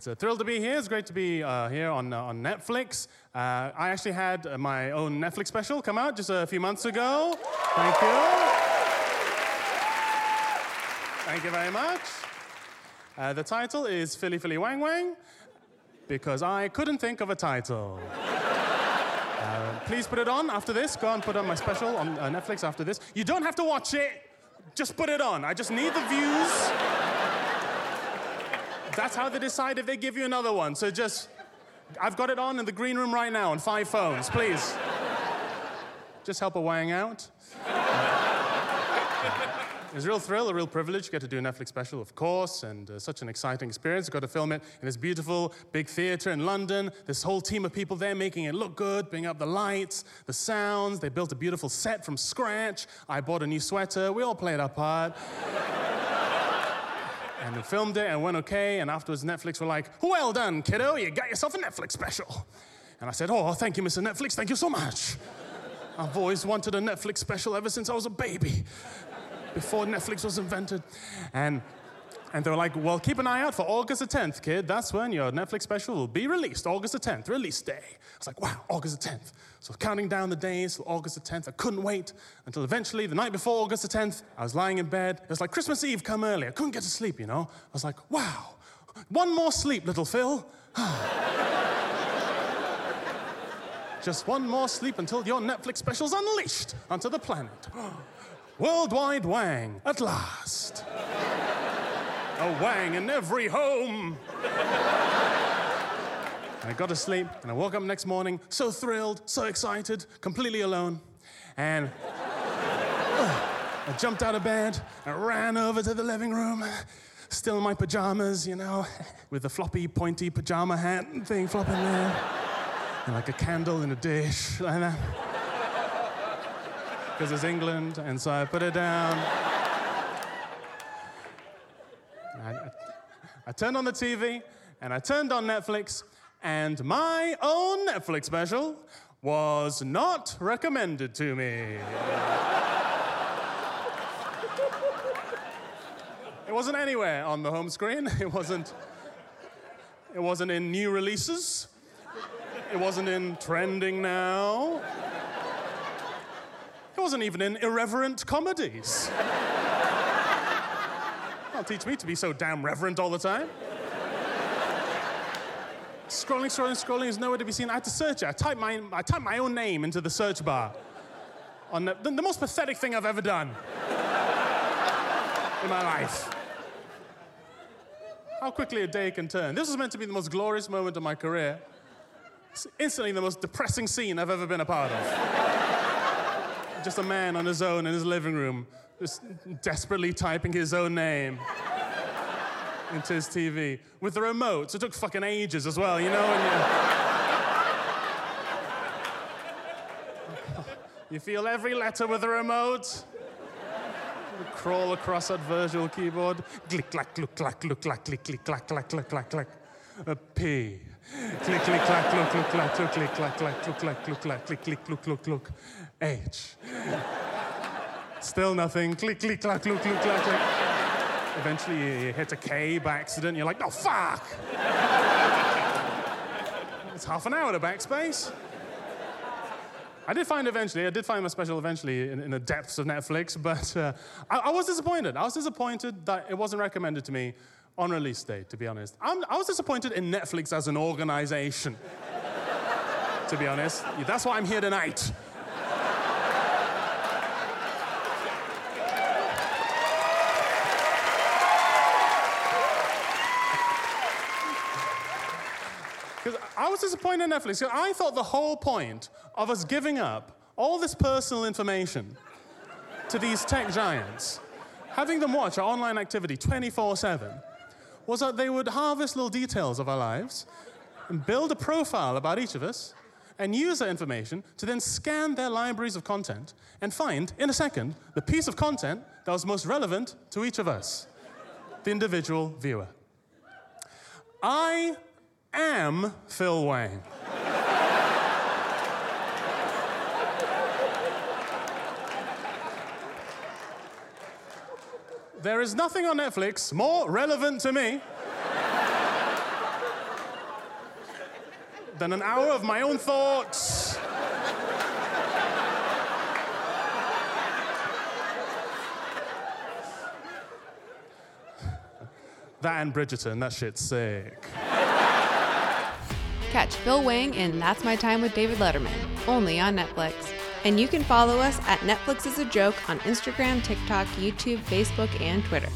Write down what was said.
It's a thrill to be here. It's great to be uh, here on, uh, on Netflix. Uh, I actually had uh, my own Netflix special come out just a few months ago. Thank you. Thank you very much. Uh, the title is Philly Philly Wang Wang because I couldn't think of a title. Uh, please put it on after this. Go and put on my special on Netflix after this. You don't have to watch it. Just put it on. I just need the views. That's how they decide if they give you another one. So just, I've got it on in the green room right now on five phones. Please. Just help a wang out. It's a real thrill, a real privilege to get to do a Netflix special, of course, and uh, such an exciting experience. You Got to film it in this beautiful big theater in London. This whole team of people there making it look good, bringing up the lights, the sounds. They built a beautiful set from scratch. I bought a new sweater. We all played our part. Filmed it and went okay. And afterwards, Netflix were like, "Well done, kiddo! You got yourself a Netflix special." And I said, "Oh, thank you, Mr. Netflix. Thank you so much." I've always wanted a Netflix special ever since I was a baby before Netflix was invented. And, and they were like, well, keep an eye out for August the 10th, kid. That's when your Netflix special will be released. August the 10th, release day. I was like, wow, August the 10th. So counting down the days till August the 10th. I couldn't wait until eventually, the night before August the 10th, I was lying in bed. It was like Christmas Eve come early. I couldn't get to sleep, you know? I was like, wow, one more sleep, little Phil. Just one more sleep until your Netflix special's unleashed onto the planet. Worldwide Wang, at last. A Wang in every home. I got to sleep and I woke up next morning so thrilled, so excited, completely alone. And I jumped out of bed and ran over to the living room, still in my pajamas, you know, with the floppy, pointy pajama hat thing flopping there, and like a candle in a dish, like that because it's England, and so I put it down. I turned on the TV, and I turned on Netflix, and my own Netflix special was not recommended to me. it wasn't anywhere on the home screen. It wasn't. It wasn't in new releases. It wasn't in trending now. It wasn't even in irreverent comedies. Don't teach me to be so damn reverent all the time. scrolling, scrolling, scrolling is nowhere to be seen. I had to search it. I typed my, I typed my own name into the search bar. On the, the, the most pathetic thing I've ever done in my life. How quickly a day can turn. This was meant to be the most glorious moment of my career. It's instantly the most depressing scene I've ever been a part of just a man on his own in his living room, just desperately typing his own name into his TV with the remote. So it took fucking ages as well, you know? You, you feel every letter with the remote. Crawl across that virtual keyboard. Click, clack, look, clack, look, clack, click, click, clack, clack, clack, clack, clack. A P. Click, click, clack, look, look, clack, look, click, clack, clack, look, clack, look, clack, click, click, look, look, look. H. Still nothing. Click, click, clack, look, look, clack, clack. Eventually, you hit a K by accident. You're like, oh, fuck! it's half an hour to backspace. I did find eventually, I did find my special eventually in, in the depths of Netflix, but uh, I, I, was disappointed. I was disappointed that it wasn't recommended to me on release day, to be honest. I'm, i was disappointed in Netflix as an organization, to be honest. That's why I'm here tonight. Because I was disappointed in Netflix. I thought the whole point of us giving up all this personal information to these tech giants, having them watch our online activity 24 7, was that they would harvest little details of our lives and build a profile about each of us and use that information to then scan their libraries of content and find, in a second, the piece of content that was most relevant to each of us, the individual viewer. I am Phil Wang. there is nothing on Netflix more relevant to me than an hour of my own thoughts. that and Bridgerton, that shit's sick. Catch Phil Wang in That's My Time with David Letterman, only on Netflix. And you can follow us at Netflix is a Joke on Instagram, TikTok, YouTube, Facebook, and Twitter.